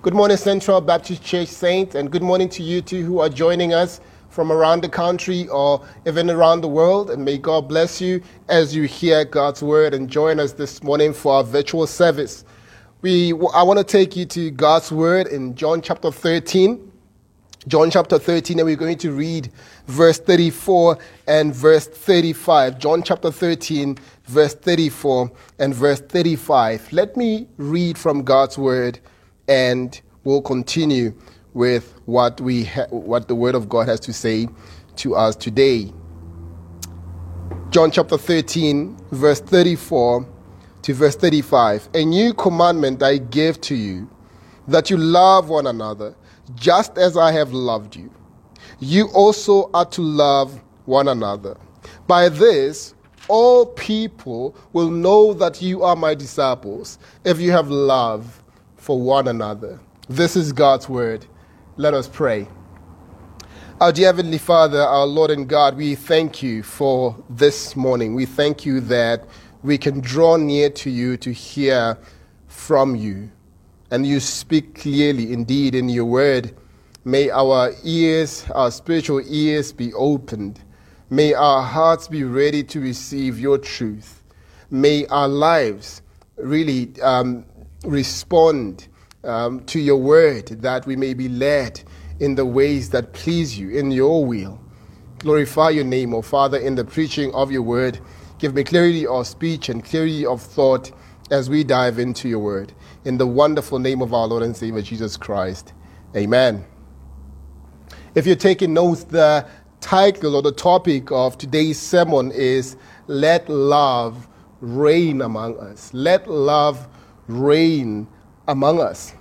Good morning, Central Baptist Church Saints, and good morning to you too who are joining us from around the country or even around the world. And may God bless you as you hear God's word and join us this morning for our virtual service. We, I want to take you to God's word in John chapter 13. John chapter 13, and we're going to read verse 34 and verse 35. John chapter 13, verse 34 and verse 35. Let me read from God's word and we'll continue with what we ha- what the word of God has to say to us today. John chapter 13 verse 34 to verse 35. A new commandment I give to you that you love one another just as I have loved you. You also are to love one another. By this all people will know that you are my disciples if you have love for one another. This is God's word. Let us pray. Our dear Heavenly Father, our Lord and God, we thank you for this morning. We thank you that we can draw near to you to hear from you. And you speak clearly indeed in your word. May our ears, our spiritual ears, be opened. May our hearts be ready to receive your truth. May our lives really um, respond um, to your word that we may be led in the ways that please you in your will. Glorify your name, O Father, in the preaching of your word. Give me clarity of speech and clarity of thought as we dive into your word. In the wonderful name of our Lord and Savior Jesus Christ. Amen. If you're taking notes, the title or the topic of today's sermon is Let Love Reign Among Us. Let Love Reign among us.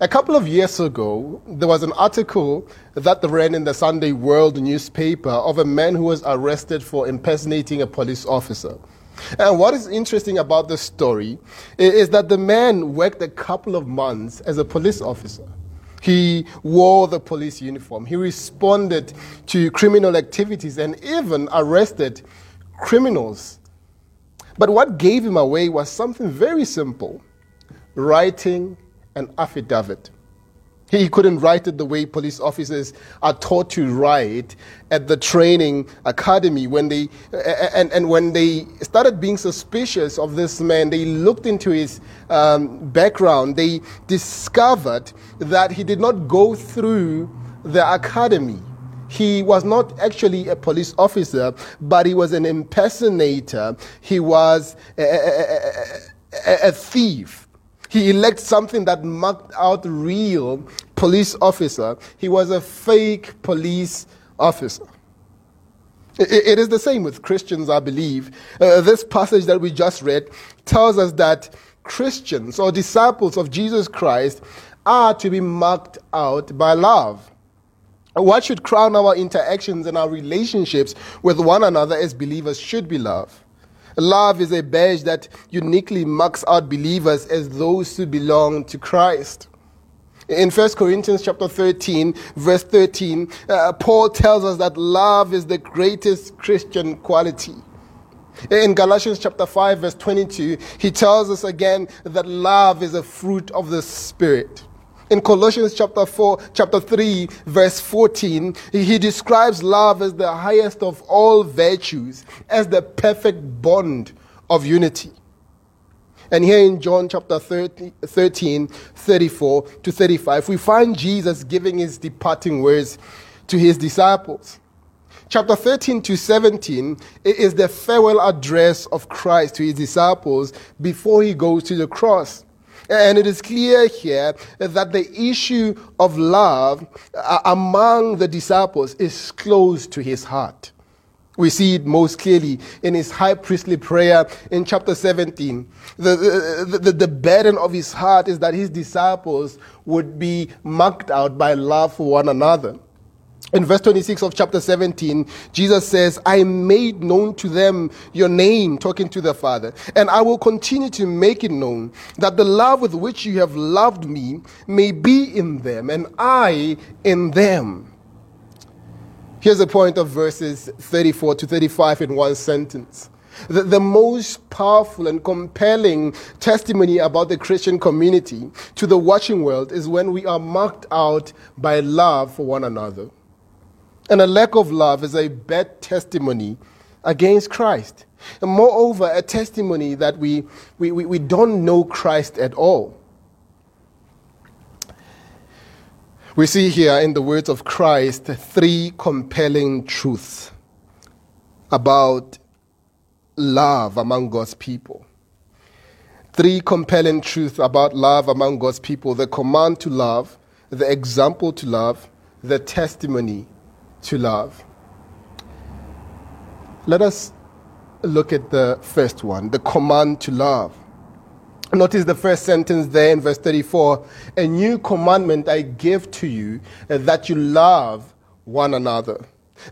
A couple of years ago, there was an article that ran in the Sunday World newspaper of a man who was arrested for impersonating a police officer. And what is interesting about this story is that the man worked a couple of months as a police officer. He wore the police uniform. He responded to criminal activities and even arrested criminals. But what gave him away was something very simple writing an affidavit. He couldn't write it the way police officers are taught to write at the training academy. When they, and, and when they started being suspicious of this man, they looked into his um, background. They discovered that he did not go through the academy. He was not actually a police officer, but he was an impersonator. He was a, a, a, a thief he elects something that marked out real police officer. He was a fake police officer. It is the same with Christians, I believe. Uh, this passage that we just read tells us that Christians or disciples of Jesus Christ are to be marked out by love. What should crown our interactions and our relationships with one another as believers should be love. Love is a badge that uniquely marks out believers as those who belong to Christ. In 1 Corinthians chapter 13, verse 13, uh, Paul tells us that love is the greatest Christian quality. In Galatians chapter 5, verse 22, he tells us again that love is a fruit of the Spirit. In Colossians chapter 4, chapter 3, verse 14, he describes love as the highest of all virtues, as the perfect bond of unity. And here in John chapter 30, 13, 34 to 35, we find Jesus giving his departing words to his disciples. Chapter 13 to 17 is the farewell address of Christ to his disciples before he goes to the cross. And it is clear here that the issue of love uh, among the disciples is close to his heart. We see it most clearly in his high priestly prayer in chapter 17. The, the, the, the, burden of his heart is that his disciples would be marked out by love for one another. In verse 26 of chapter 17, Jesus says, I made known to them your name, talking to the Father, and I will continue to make it known that the love with which you have loved me may be in them, and I in them. Here's the point of verses 34 to 35 in one sentence. The, the most powerful and compelling testimony about the Christian community to the watching world is when we are marked out by love for one another. And a lack of love is a bad testimony against Christ. And moreover, a testimony that we, we, we, we don't know Christ at all. We see here in the words of Christ three compelling truths about love among God's people. Three compelling truths about love among God's people the command to love, the example to love, the testimony to love. Let us look at the first one the command to love. Notice the first sentence there in verse 34 A new commandment I give to you that you love one another.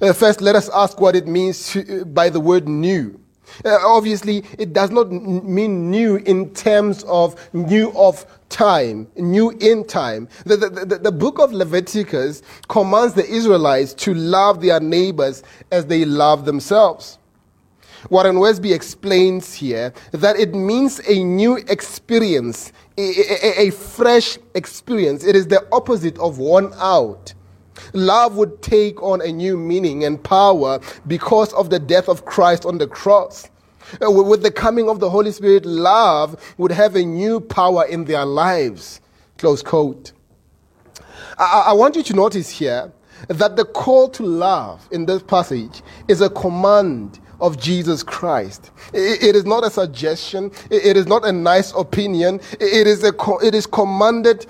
Uh, first, let us ask what it means to, by the word new. Uh, obviously, it does not n- mean new in terms of new of time, new in time. The, the, the, the, book of Leviticus commands the Israelites to love their neighbors as they love themselves. Warren Wiersbe explains here that it means a new experience, a, a, a fresh experience. It is the opposite of worn out. Love would take on a new meaning and power because of the death of Christ on the cross. Uh, with the coming of the Holy Spirit, love would have a new power in their lives. Close quote. I, I want you to notice here that the call to love in this passage is a command of Jesus Christ. It is not a suggestion. It is not a nice opinion. It is, a, it is commanded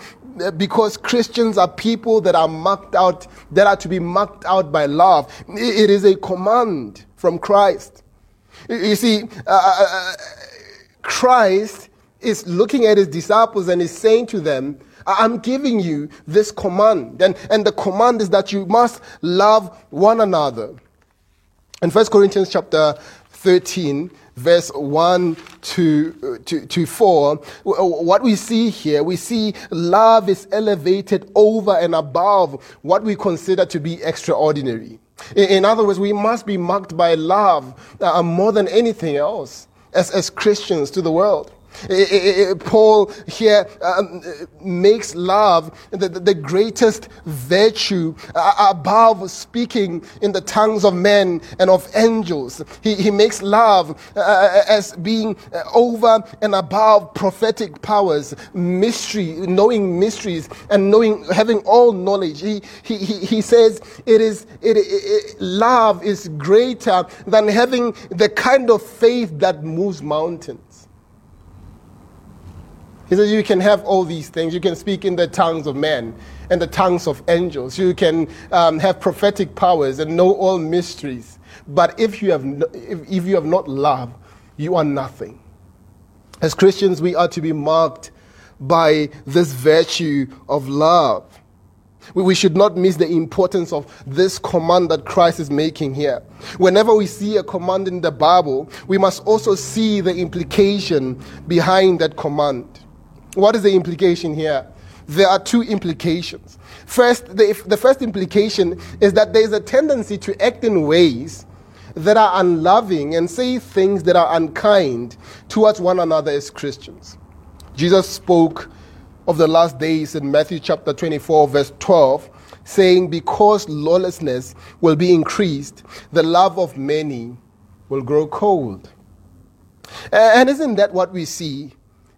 because Christians are people that are marked out, that are to be marked out by love. It is a command from Christ. You see, uh, uh, uh, Christ is looking at his disciples and is saying to them, I'm giving you this command. And, and the command is that you must love one another. In 1 Corinthians chapter 13, verse 1 to, to, to 4, what we see here, we see love is elevated over and above what we consider to be extraordinary. In other words, we must be marked by love uh, more than anything else as, as Christians to the world. Paul here um, makes love the, the greatest virtue uh, above speaking in the tongues of men and of angels. He, he makes love uh, uh as being uh, over and above prophetic powers, mystery, knowing mysteries, and knowing, having all knowledge. He, he, he, he says it is, it, it, love is greater than having the kind of faith that moves mountains. He says you can have all these things. You can speak in the tongues of men and the tongues of angels. You can um, have prophetic powers and know all mysteries. But if you, have no, if, if you have not love, you are nothing. As Christians, we are to be marked by this virtue of love. We should not miss the importance of this command that Christ is making here. Whenever we see a command in the Bible, we must also see the implication behind that command. What is the implication here? There are two implications. First, the, the first implication is that there is a tendency to act in ways that are unloving and say things that are unkind towards one another as Christians. Jesus spoke of the last days in Matthew chapter 24, verse 12, saying, Because lawlessness will be increased, the love of many will grow cold. And isn't that what we see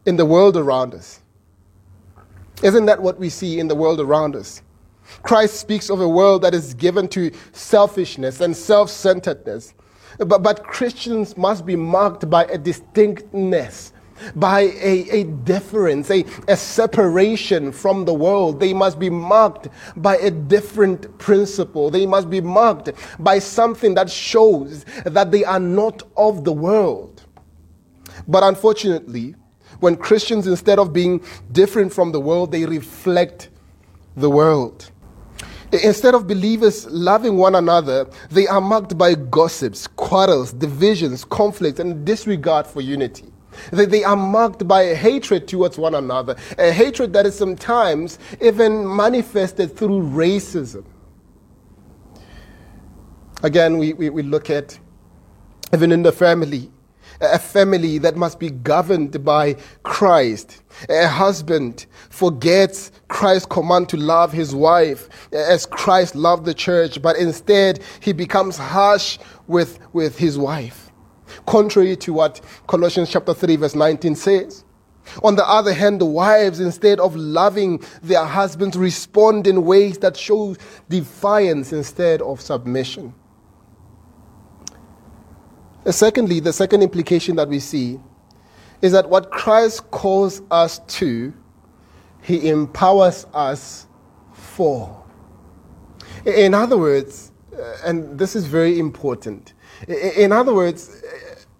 in the world around us. Isn't that what we see in the world around us? Christ speaks of a world that is given to selfishness and self centeredness. But, but Christians must be marked by a distinctness, by a, a difference, a, a separation from the world. They must be marked by a different principle. They must be marked by something that shows that they are not of the world. But unfortunately, when Christians, instead of being different from the world, they reflect the world. Instead of believers loving one another, they are marked by gossips, quarrels, divisions, conflicts, and disregard for unity. They are marked by a hatred towards one another, a hatred that is sometimes even manifested through racism. Again, we, we, we look at even in the family, a family that must be governed by Christ. A husband forgets Christ's command to love his wife as Christ loved the church, but instead he becomes harsh with, with his wife. Contrary to what Colossians chapter 3 verse 19 says. On the other hand, the wives, instead of loving their husbands, respond in ways that show defiance instead of submission. Secondly, the second implication that we see is that what Christ calls us to, he empowers us for. In other words, uh, and this is very important, in other words,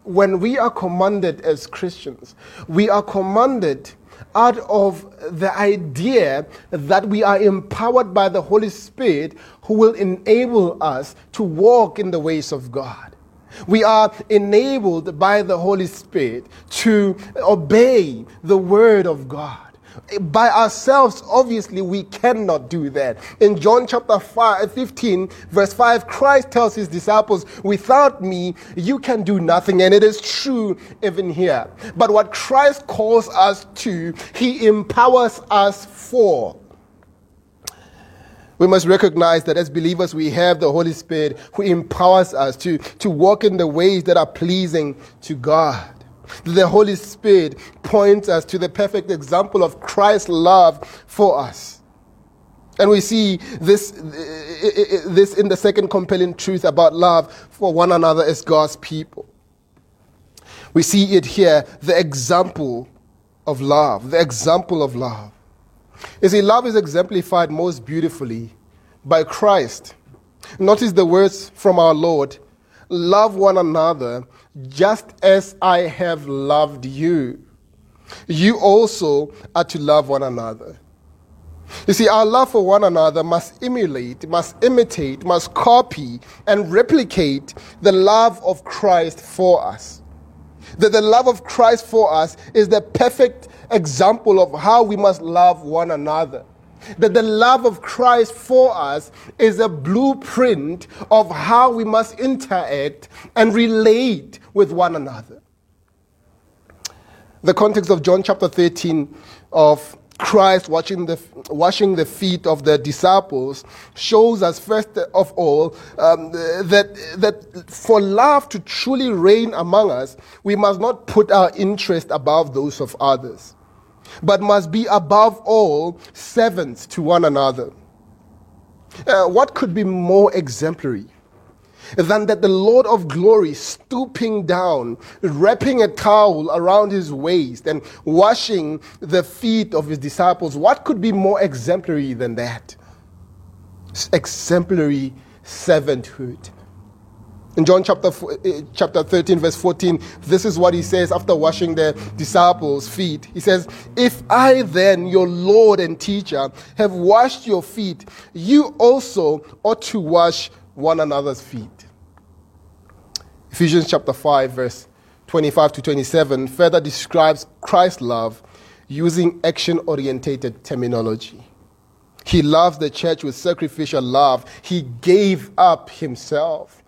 when we are commanded as Christians, we are commanded out of the idea that we are empowered by the Holy Spirit who will enable us to walk in the ways of God. We are enabled by the Holy Spirit to obey the Word of God. By ourselves, obviously, we cannot do that. In John chapter 5, 15, verse 5, Christ tells his disciples, Without me, you can do nothing. And it is true even here. But what Christ calls us to, he empowers us for. We must recognize that as believers, we have the Holy Spirit who empowers us to, to walk in the ways that are pleasing to God. The Holy Spirit points us to the perfect example of Christ's love for us. And we see this, this in the second compelling truth about love for one another as God's people. We see it here, the example of love, the example of love. You see, love is exemplified most beautifully by Christ. Notice the words from our Lord love one another just as I have loved you. You also are to love one another. You see, our love for one another must emulate, must imitate, must copy, and replicate the love of Christ for us. That the love of Christ for us is the perfect example of how we must love one another. That the love of Christ for us is a blueprint of how we must interact and relate with one another. The context of John chapter 13 of Christ washing the, washing the feet of the disciples shows us, first of all, um, that, that for love to truly reign among us, we must not put our interest above those of others but must be above all servants to one another. Uh, what could be more exemplary than that the Lord of glory stooping down, wrapping a towel around his waist, and washing the feet of his disciples? What could be more exemplary than that? Exemplary servanthood. In John chapter, eh, chapter 13, verse 14, this is what he says after washing the disciples' feet. He says, If I then, your Lord and teacher, have washed your feet, you also ought to wash one another's feet. Ephesians chapter 5, verse 25 to 27 further describes Christ's love using action oriented terminology. He loves the church with sacrificial love. He gave up himself.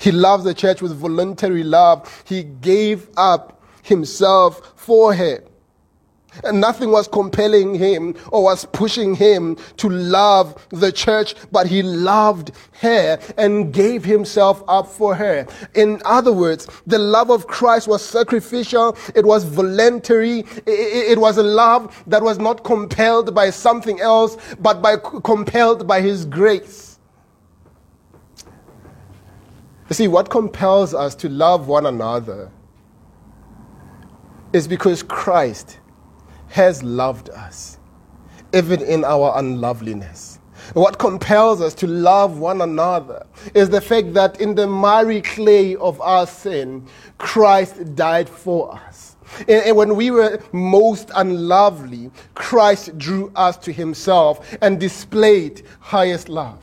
He loves the church with voluntary love. He gave up himself for her. And nothing was compelling him or was pushing him to love the church, but he loved her and gave himself up for her. In other words, the love of Christ was sacrificial, it was voluntary, it, was a love that was not compelled by something else, but by compelled by his grace. You see, what compels us to love one another is because Christ has loved us, even in our unloveliness. What compels us to love one another is the fact that in the miry clay of our sin, Christ died for us. And when we were most unlovely, Christ drew us to himself and displayed highest love.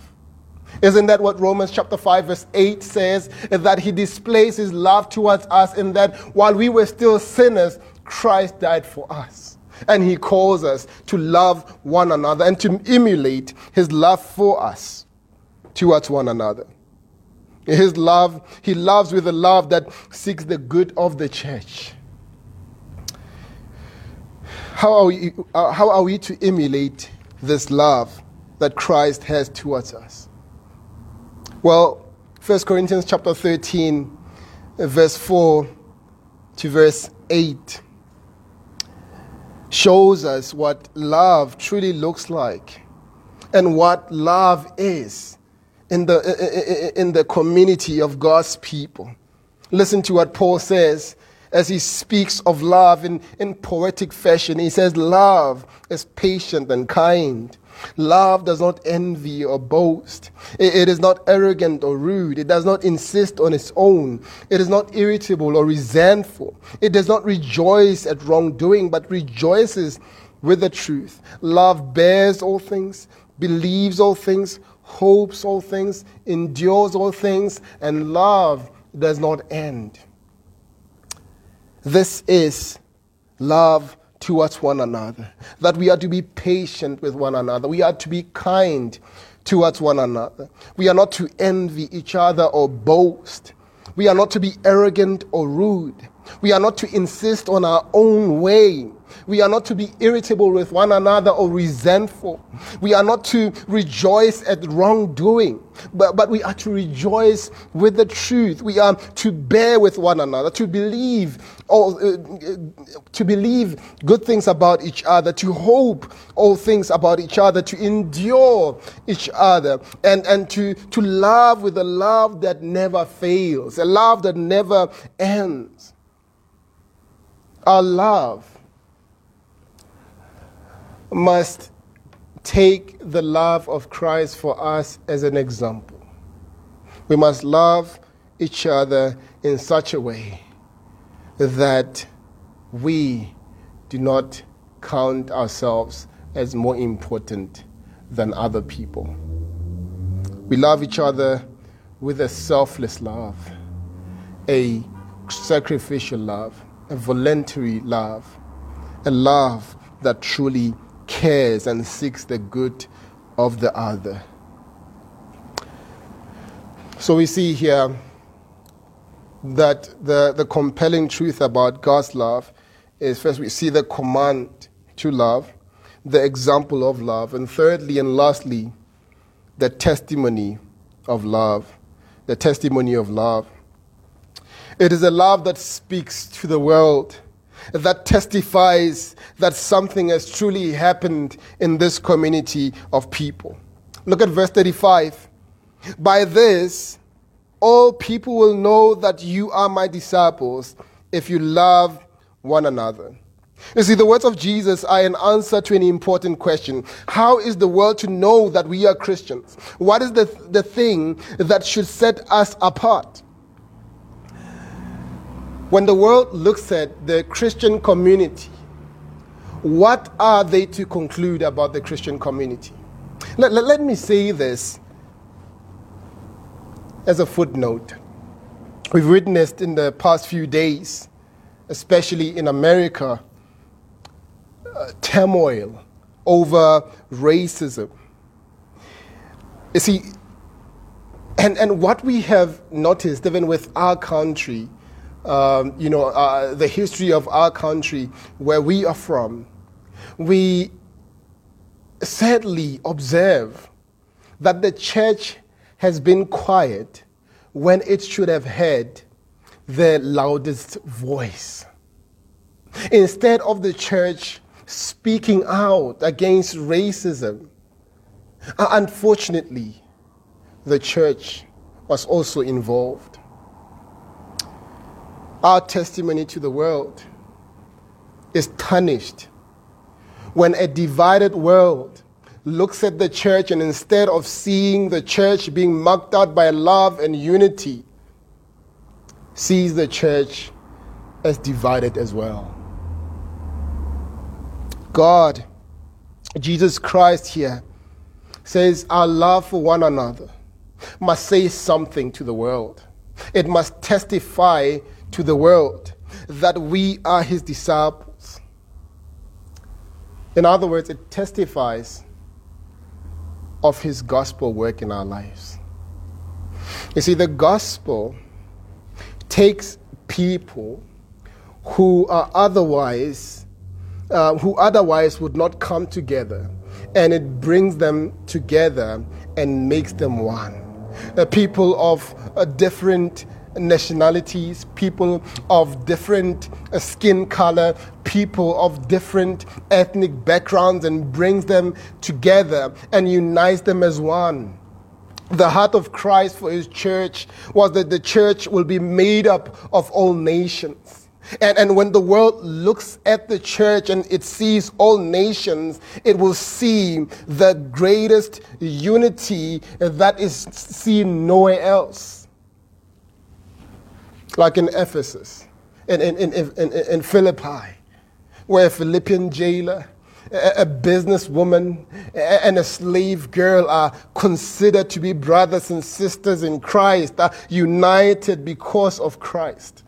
Isn't that what Romans chapter 5 verse 8 says? That he displays his love towards us in that while we were still sinners, Christ died for us. And he calls us to love one another and to emulate his love for us towards one another. His love, he loves with a love that seeks the good of the church. How are we, uh, how are we to emulate this love that Christ has towards us? Well, 1 Corinthians chapter 13, verse 4 to verse 8 shows us what love truly looks like and what love is in the, in the community of God's people. Listen to what Paul says as he speaks of love in, in poetic fashion. He says, Love is patient and kind. Love does not envy or boast. It, it is not arrogant or rude. It does not insist on its own. It is not irritable or resentful. It does not rejoice at wrongdoing, but rejoices with the truth. Love bears all things, believes all things, hopes all things, endures all things, and love does not end. This is love towards one another. That we are to be patient with one another. We are to be kind towards one another. We are not to envy each other or boast. We are not to be arrogant or rude. We are not to insist on our own way. We are not to be irritable with one another or resentful. We are not to rejoice at wrongdoing, but, but we are to rejoice with the truth. We are to bear with one another, to believe all, uh, to believe good things about each other, to hope all things about each other, to endure each other, and, and to, to love with a love that never fails, a love that never ends. Our love must take the love of Christ for us as an example. We must love each other in such a way that we do not count ourselves as more important than other people. We love each other with a selfless love, a sacrificial love, a voluntary love, a love that truly cares and seeks the good of the other. So we see here that the, the compelling truth about God's love is first, we see the command to love, the example of love, and thirdly and lastly, the testimony of love. The testimony of love. It is a love that speaks to the world that testifies that something has truly happened in this community of people. Look at verse 35. By this, all people will know that you are my disciples if you love one another. You see, the words of Jesus are an answer to an important question. How is the world to know that we are Christians? What is the, the thing that should set us apart? When the world looks at the Christian community, what are they to conclude about the Christian community? Let, let, let me say this as a footnote. We've witnessed in the past few days, especially in America, uh, turmoil over racism. You see, and, and what we have noticed, even with our country, um, you know, uh, the history of our country, where we are from, we sadly observe that the church has been quiet when it should have had the loudest voice. Instead of the church speaking out against racism, uh, unfortunately, the church was also involved our testimony to the world is tarnished when a divided world looks at the church and instead of seeing the church being marked out by love and unity, sees the church as divided as well. God, Jesus Christ here, says our love for one another must say something to the world. It must testify to the world that we are his disciples. In other words, it testifies of his gospel work in our lives. You see, the gospel takes people who are otherwise, uh, who otherwise would not come together, and it brings them together and makes them one. Uh, people of uh, different nationalities, people of different uh, skin color, people of different ethnic backgrounds, and brings them together and unites them as one. The heart of Christ for his church was that the church will be made up of all nations. And, and when the world looks at the church and it sees all nations, it will see the greatest unity that is seen nowhere else. Like in Ephesus, in, in, in, in, in Philippi, where a Philippian jailer, a businesswoman, and a slave girl are considered to be brothers and sisters in Christ, are united because of Christ.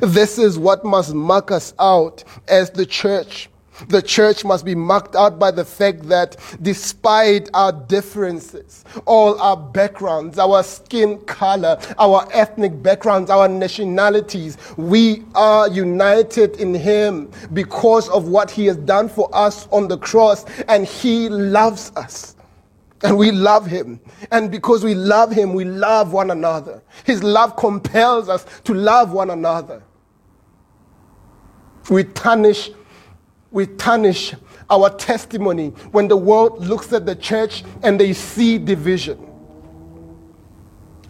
This is what must mark us out as the church. The church must be marked out by the fact that despite our differences, all our backgrounds, our skin color, our ethnic backgrounds, our nationalities, we are united in Him because of what He has done for us on the cross, and He loves us. And we love him. And because we love him, we love one another. His love compels us to love one another. We tarnish, we tarnish our testimony when the world looks at the church and they see division.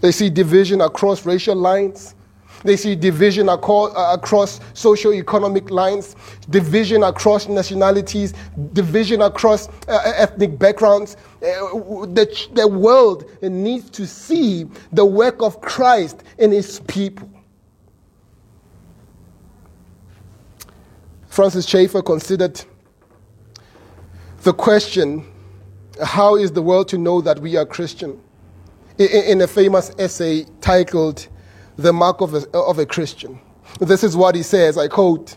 They see division across racial lines. They see division across, uh, socio-economic lines, division across nationalities, division across uh, ethnic backgrounds. Uh, the, the world needs to see the work of Christ in his people. Francis Schaeffer considered the question how is the world to know that we are Christian? In a famous essay titled The Mark of a, of a Christian. This is what he says I quote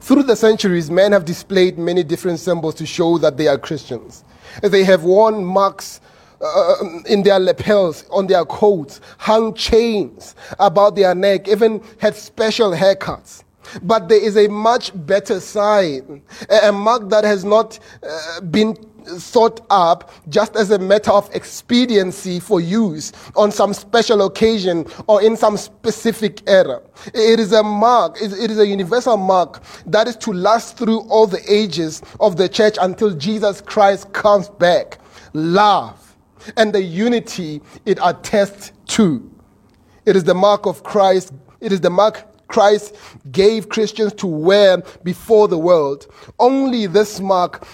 Through the centuries, men have displayed many different symbols to show that they are Christians. They have worn marks uh, in their lapels, on their coats, hung chains about their neck, even had special haircuts. But there is a much better sign, a mark that has not uh, been thought up just as a matter of expediency for use on some special occasion or in some specific era. It is a mark, it is a universal mark that is to last through all the ages of the church until Jesus Christ comes back. Love and the unity it attests to. It is the mark of Christ. It is the mark Christ gave Christians to wear before the world. Only this mark,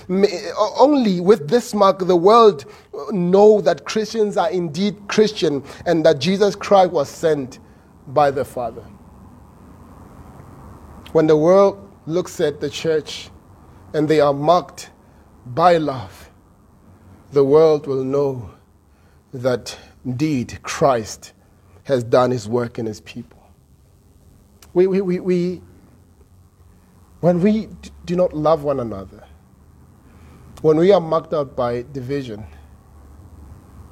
only with this mark, the world know that Christians are indeed Christian and that Jesus Christ was sent by the Father. When the world looks at the church and they are marked by love, the world will know that indeed Christ has done his work in his people. We, we, we, we, when we do not love one another, when we are marked out by division,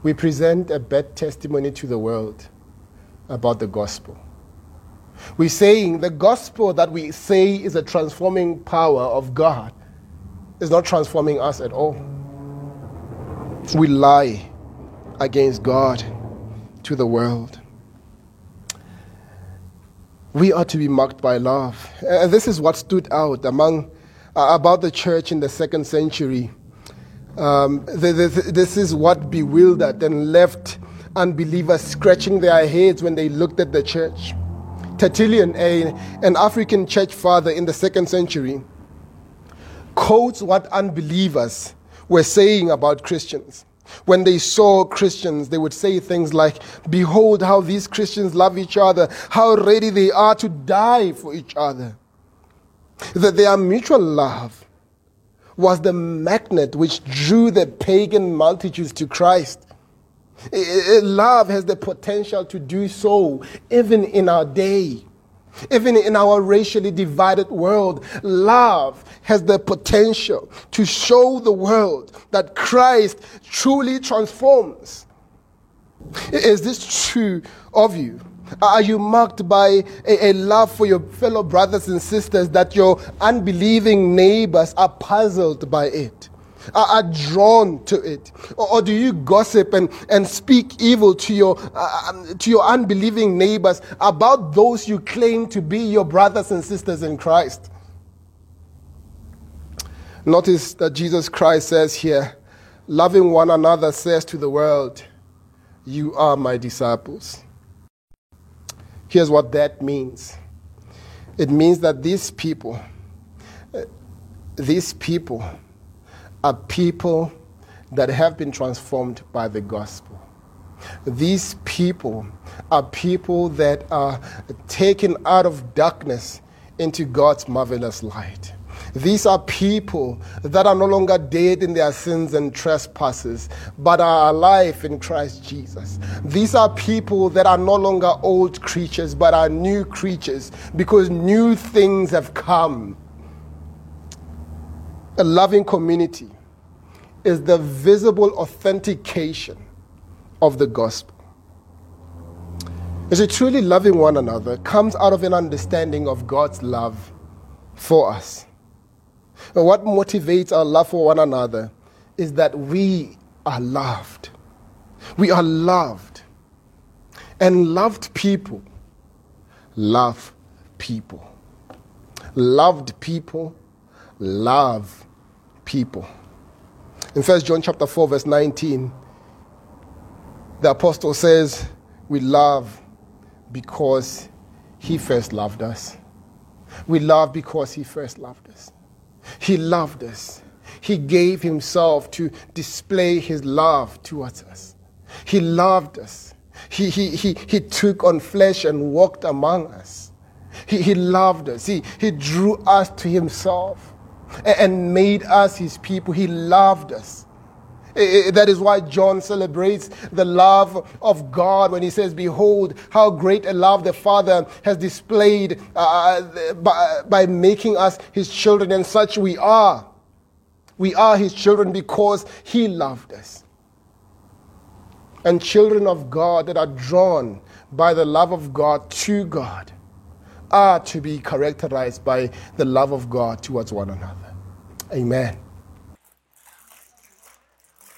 we present a bad testimony to the world about the gospel. We're saying the gospel that we say is a transforming power of God is not transforming us at all. We lie against God to the world we are to be marked by love. And this is what stood out among uh, about the church in the second century. Um, the, the, this is what bewildered and left unbelievers scratching their heads when they looked at the church. Tertullian, a, an African church father in the second century, quotes what unbelievers were saying about Christians. When they saw Christians, they would say things like, Behold how these Christians love each other, how ready they are to die for each other. That their mutual love was the magnet which drew the pagan multitudes to Christ. Love has the potential to do so even in our day. Even in our racially divided world, love has the potential to show the world that Christ truly transforms. Is this true of you? Are you marked by a, a, love for your fellow brothers and sisters that your unbelieving neighbors are puzzled by it? Are, drawn to it? Or, or, do you gossip and, and speak evil to your, uh, um, to your unbelieving neighbors about those you claim to be your brothers and sisters in Christ? Notice that Jesus Christ says here, loving one another says to the world, You are my disciples. Here's what that means it means that these people, uh, these people are people that have been transformed by the gospel. These people are people that are taken out of darkness into God's marvelous light. These are people that are no longer dead in their sins and trespasses, but are alive in Christ Jesus. These are people that are no longer old creatures, but are new creatures because new things have come. A loving community is the visible authentication of the gospel. Is it truly loving one another comes out of an understanding of God's love for us. And what motivates our love for one another is that we are loved. We are loved. And loved people love people. Loved people love people. In 1 John chapter 4, verse 19, the apostle says, We love because he first loved us. We love because he first loved us. He loved us. He gave himself to display his love towards us. He loved us. He, he, he, he took on flesh and walked among us. He, he loved us. He, he drew us to himself and made us his people. He loved us. That is why John celebrates the love of God when he says, Behold, how great a love the Father has displayed uh, by, by making us his children, and such we are. We are his children because he loved us. And children of God that are drawn by the love of God to God are to be characterized by the love of God towards one another. Amen.